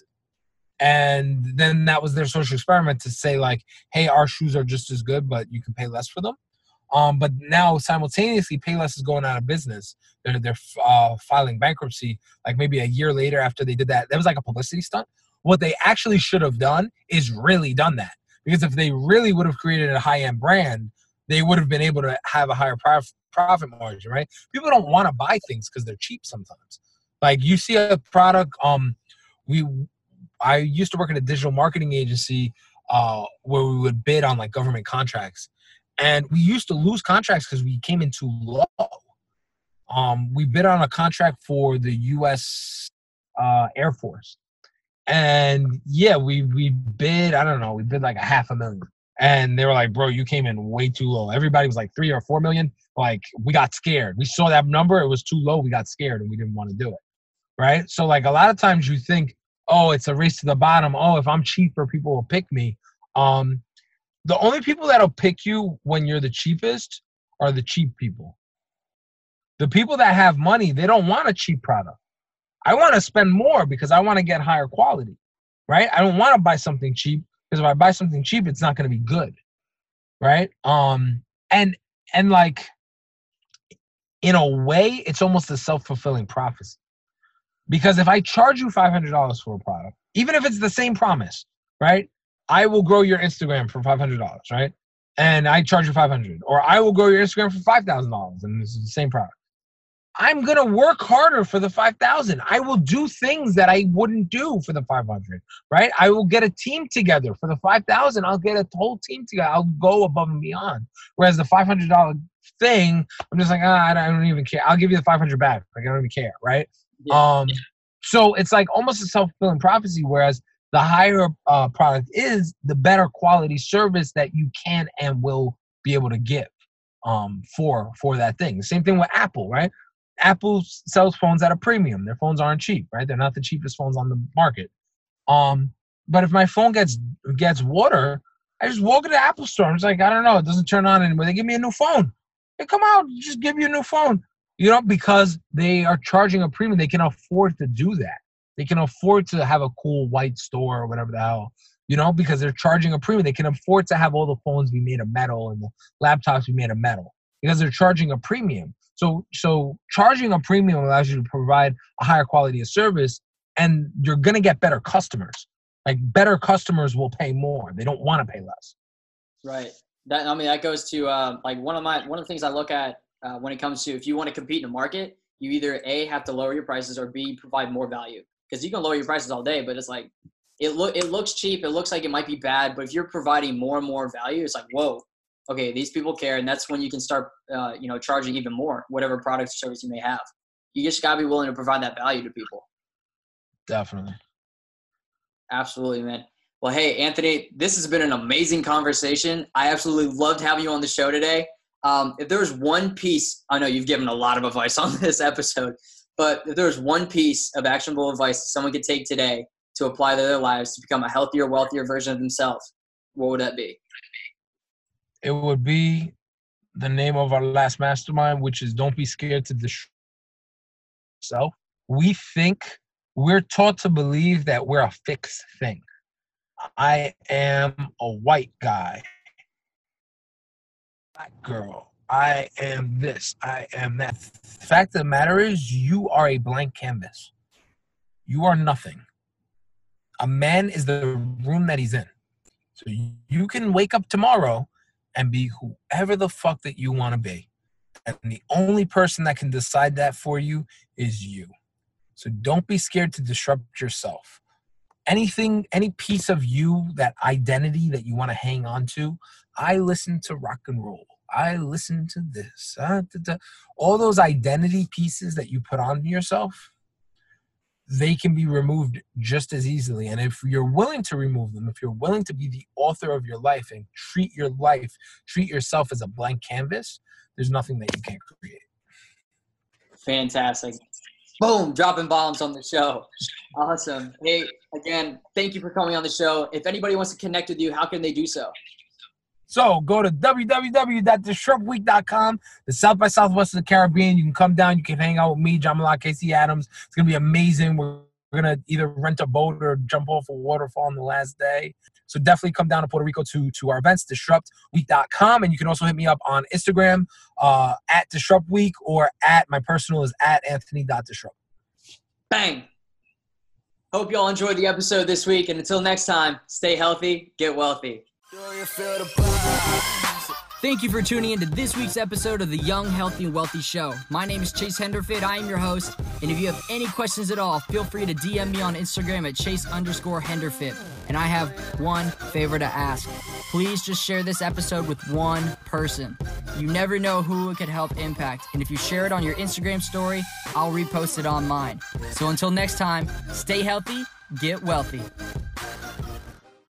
and then that was their social experiment to say like, hey, our shoes are just as good, but you can pay less for them. Um, but now simultaneously, Payless is going out of business. They're they're uh, filing bankruptcy. Like maybe a year later after they did that, that was like a publicity stunt. What they actually should have done is really done that because if they really would have created a high end brand, they would have been able to have a higher prof- profit margin. Right? People don't want to buy things because they're cheap sometimes. Like you see a product. Um, we I used to work in a digital marketing agency uh, where we would bid on like government contracts and we used to lose contracts because we came in too low. Um, we bid on a contract for the U.S. Uh, Air Force, and yeah, we we bid. I don't know, we bid like a half a million, and they were like, "Bro, you came in way too low." Everybody was like three or four million. Like we got scared. We saw that number; it was too low. We got scared, and we didn't want to do it. Right. So like a lot of times you think, "Oh, it's a race to the bottom." Oh, if I'm cheaper, people will pick me. Um, the only people that'll pick you when you're the cheapest are the cheap people. The people that have money, they don't want a cheap product. I want to spend more because I want to get higher quality, right? I don't want to buy something cheap because if I buy something cheap, it's not going to be good, right? Um, and and like in a way, it's almost a self fulfilling prophecy because if I charge you five hundred dollars for a product, even if it's the same promise, right? I will grow your Instagram for five hundred dollars, right? And I charge you five hundred, or I will grow your Instagram for five thousand dollars, and this is the same product. I'm gonna work harder for the five thousand. I will do things that I wouldn't do for the five hundred, right? I will get a team together for the five thousand. I'll get a whole team together. I'll go above and beyond. Whereas the five hundred dollar thing, I'm just like, ah, I don't even care. I'll give you the five hundred back. Like I don't even care, right? Yeah. Um, so it's like almost a self fulfilling prophecy. Whereas the higher uh, product is, the better quality service that you can and will be able to give um, for for that thing. Same thing with Apple, right? Apple sells phones at a premium. Their phones aren't cheap, right? They're not the cheapest phones on the market. Um, but if my phone gets gets water, I just walk into the Apple store. I'm like, I don't know, it doesn't turn on anymore. They give me a new phone. They come out, just give you a new phone. You know, because they are charging a premium, they can afford to do that. They can afford to have a cool white store or whatever the hell, you know, because they're charging a premium. They can afford to have all the phones be made of metal and the laptops be made of metal because they're charging a premium. So, so charging a premium allows you to provide a higher quality of service, and you're gonna get better customers. Like better customers will pay more. They don't want to pay less. Right. That I mean that goes to uh, like one of my one of the things I look at uh, when it comes to if you want to compete in a market, you either a have to lower your prices or b provide more value because you can lower your prices all day, but it's like it look it looks cheap. It looks like it might be bad, but if you're providing more and more value, it's like whoa, okay, these people care, and that's when you can start, uh, you know, charging even more, whatever products or service you may have. You just gotta be willing to provide that value to people. Definitely. Absolutely, man. Well, hey, Anthony, this has been an amazing conversation. I absolutely loved having you on the show today. Um, if there was one piece, I know you've given a lot of advice on this episode, but if there was one piece of actionable advice that someone could take today to apply to their lives to become a healthier, wealthier version of themselves, what would that be? It would be the name of our last mastermind, which is don't be scared to destroy yourself. We think we're taught to believe that we're a fixed thing. I am a white guy, black girl, I am this, I am that. The fact of the matter is, you are a blank canvas. You are nothing. A man is the room that he's in. So you can wake up tomorrow and be whoever the fuck that you want to be. And the only person that can decide that for you is you. So don't be scared to disrupt yourself. anything, any piece of you, that identity that you want to hang on to, I listen to rock and roll. I listen to this. Uh, da, da. All those identity pieces that you put on yourself, they can be removed just as easily. And if you're willing to remove them, if you're willing to be the author of your life and treat your life, treat yourself as a blank canvas, there's nothing that you can't create. Fantastic. Boom, dropping bombs on the show. Awesome. Hey, again, thank you for coming on the show. If anybody wants to connect with you, how can they do so? So go to www.disruptweek.com, the South by Southwest of the Caribbean. You can come down, you can hang out with me, Malak, Casey Adams. It's gonna be amazing. We're gonna either rent a boat or jump off a waterfall on the last day. So definitely come down to Puerto Rico to to our events, disruptweek.com. And you can also hit me up on Instagram uh, at disruptweek or at my personal is at anthony.disrupt. Bang. Hope y'all enjoyed the episode this week. And until next time, stay healthy, get wealthy. Thank you for tuning into this week's episode of the Young, Healthy, and Wealthy Show. My name is Chase Henderfit. I am your host. And if you have any questions at all, feel free to DM me on Instagram at chase underscore Henderfit. And I have one favor to ask. Please just share this episode with one person. You never know who it could help impact. And if you share it on your Instagram story, I'll repost it on mine. So until next time, stay healthy, get wealthy.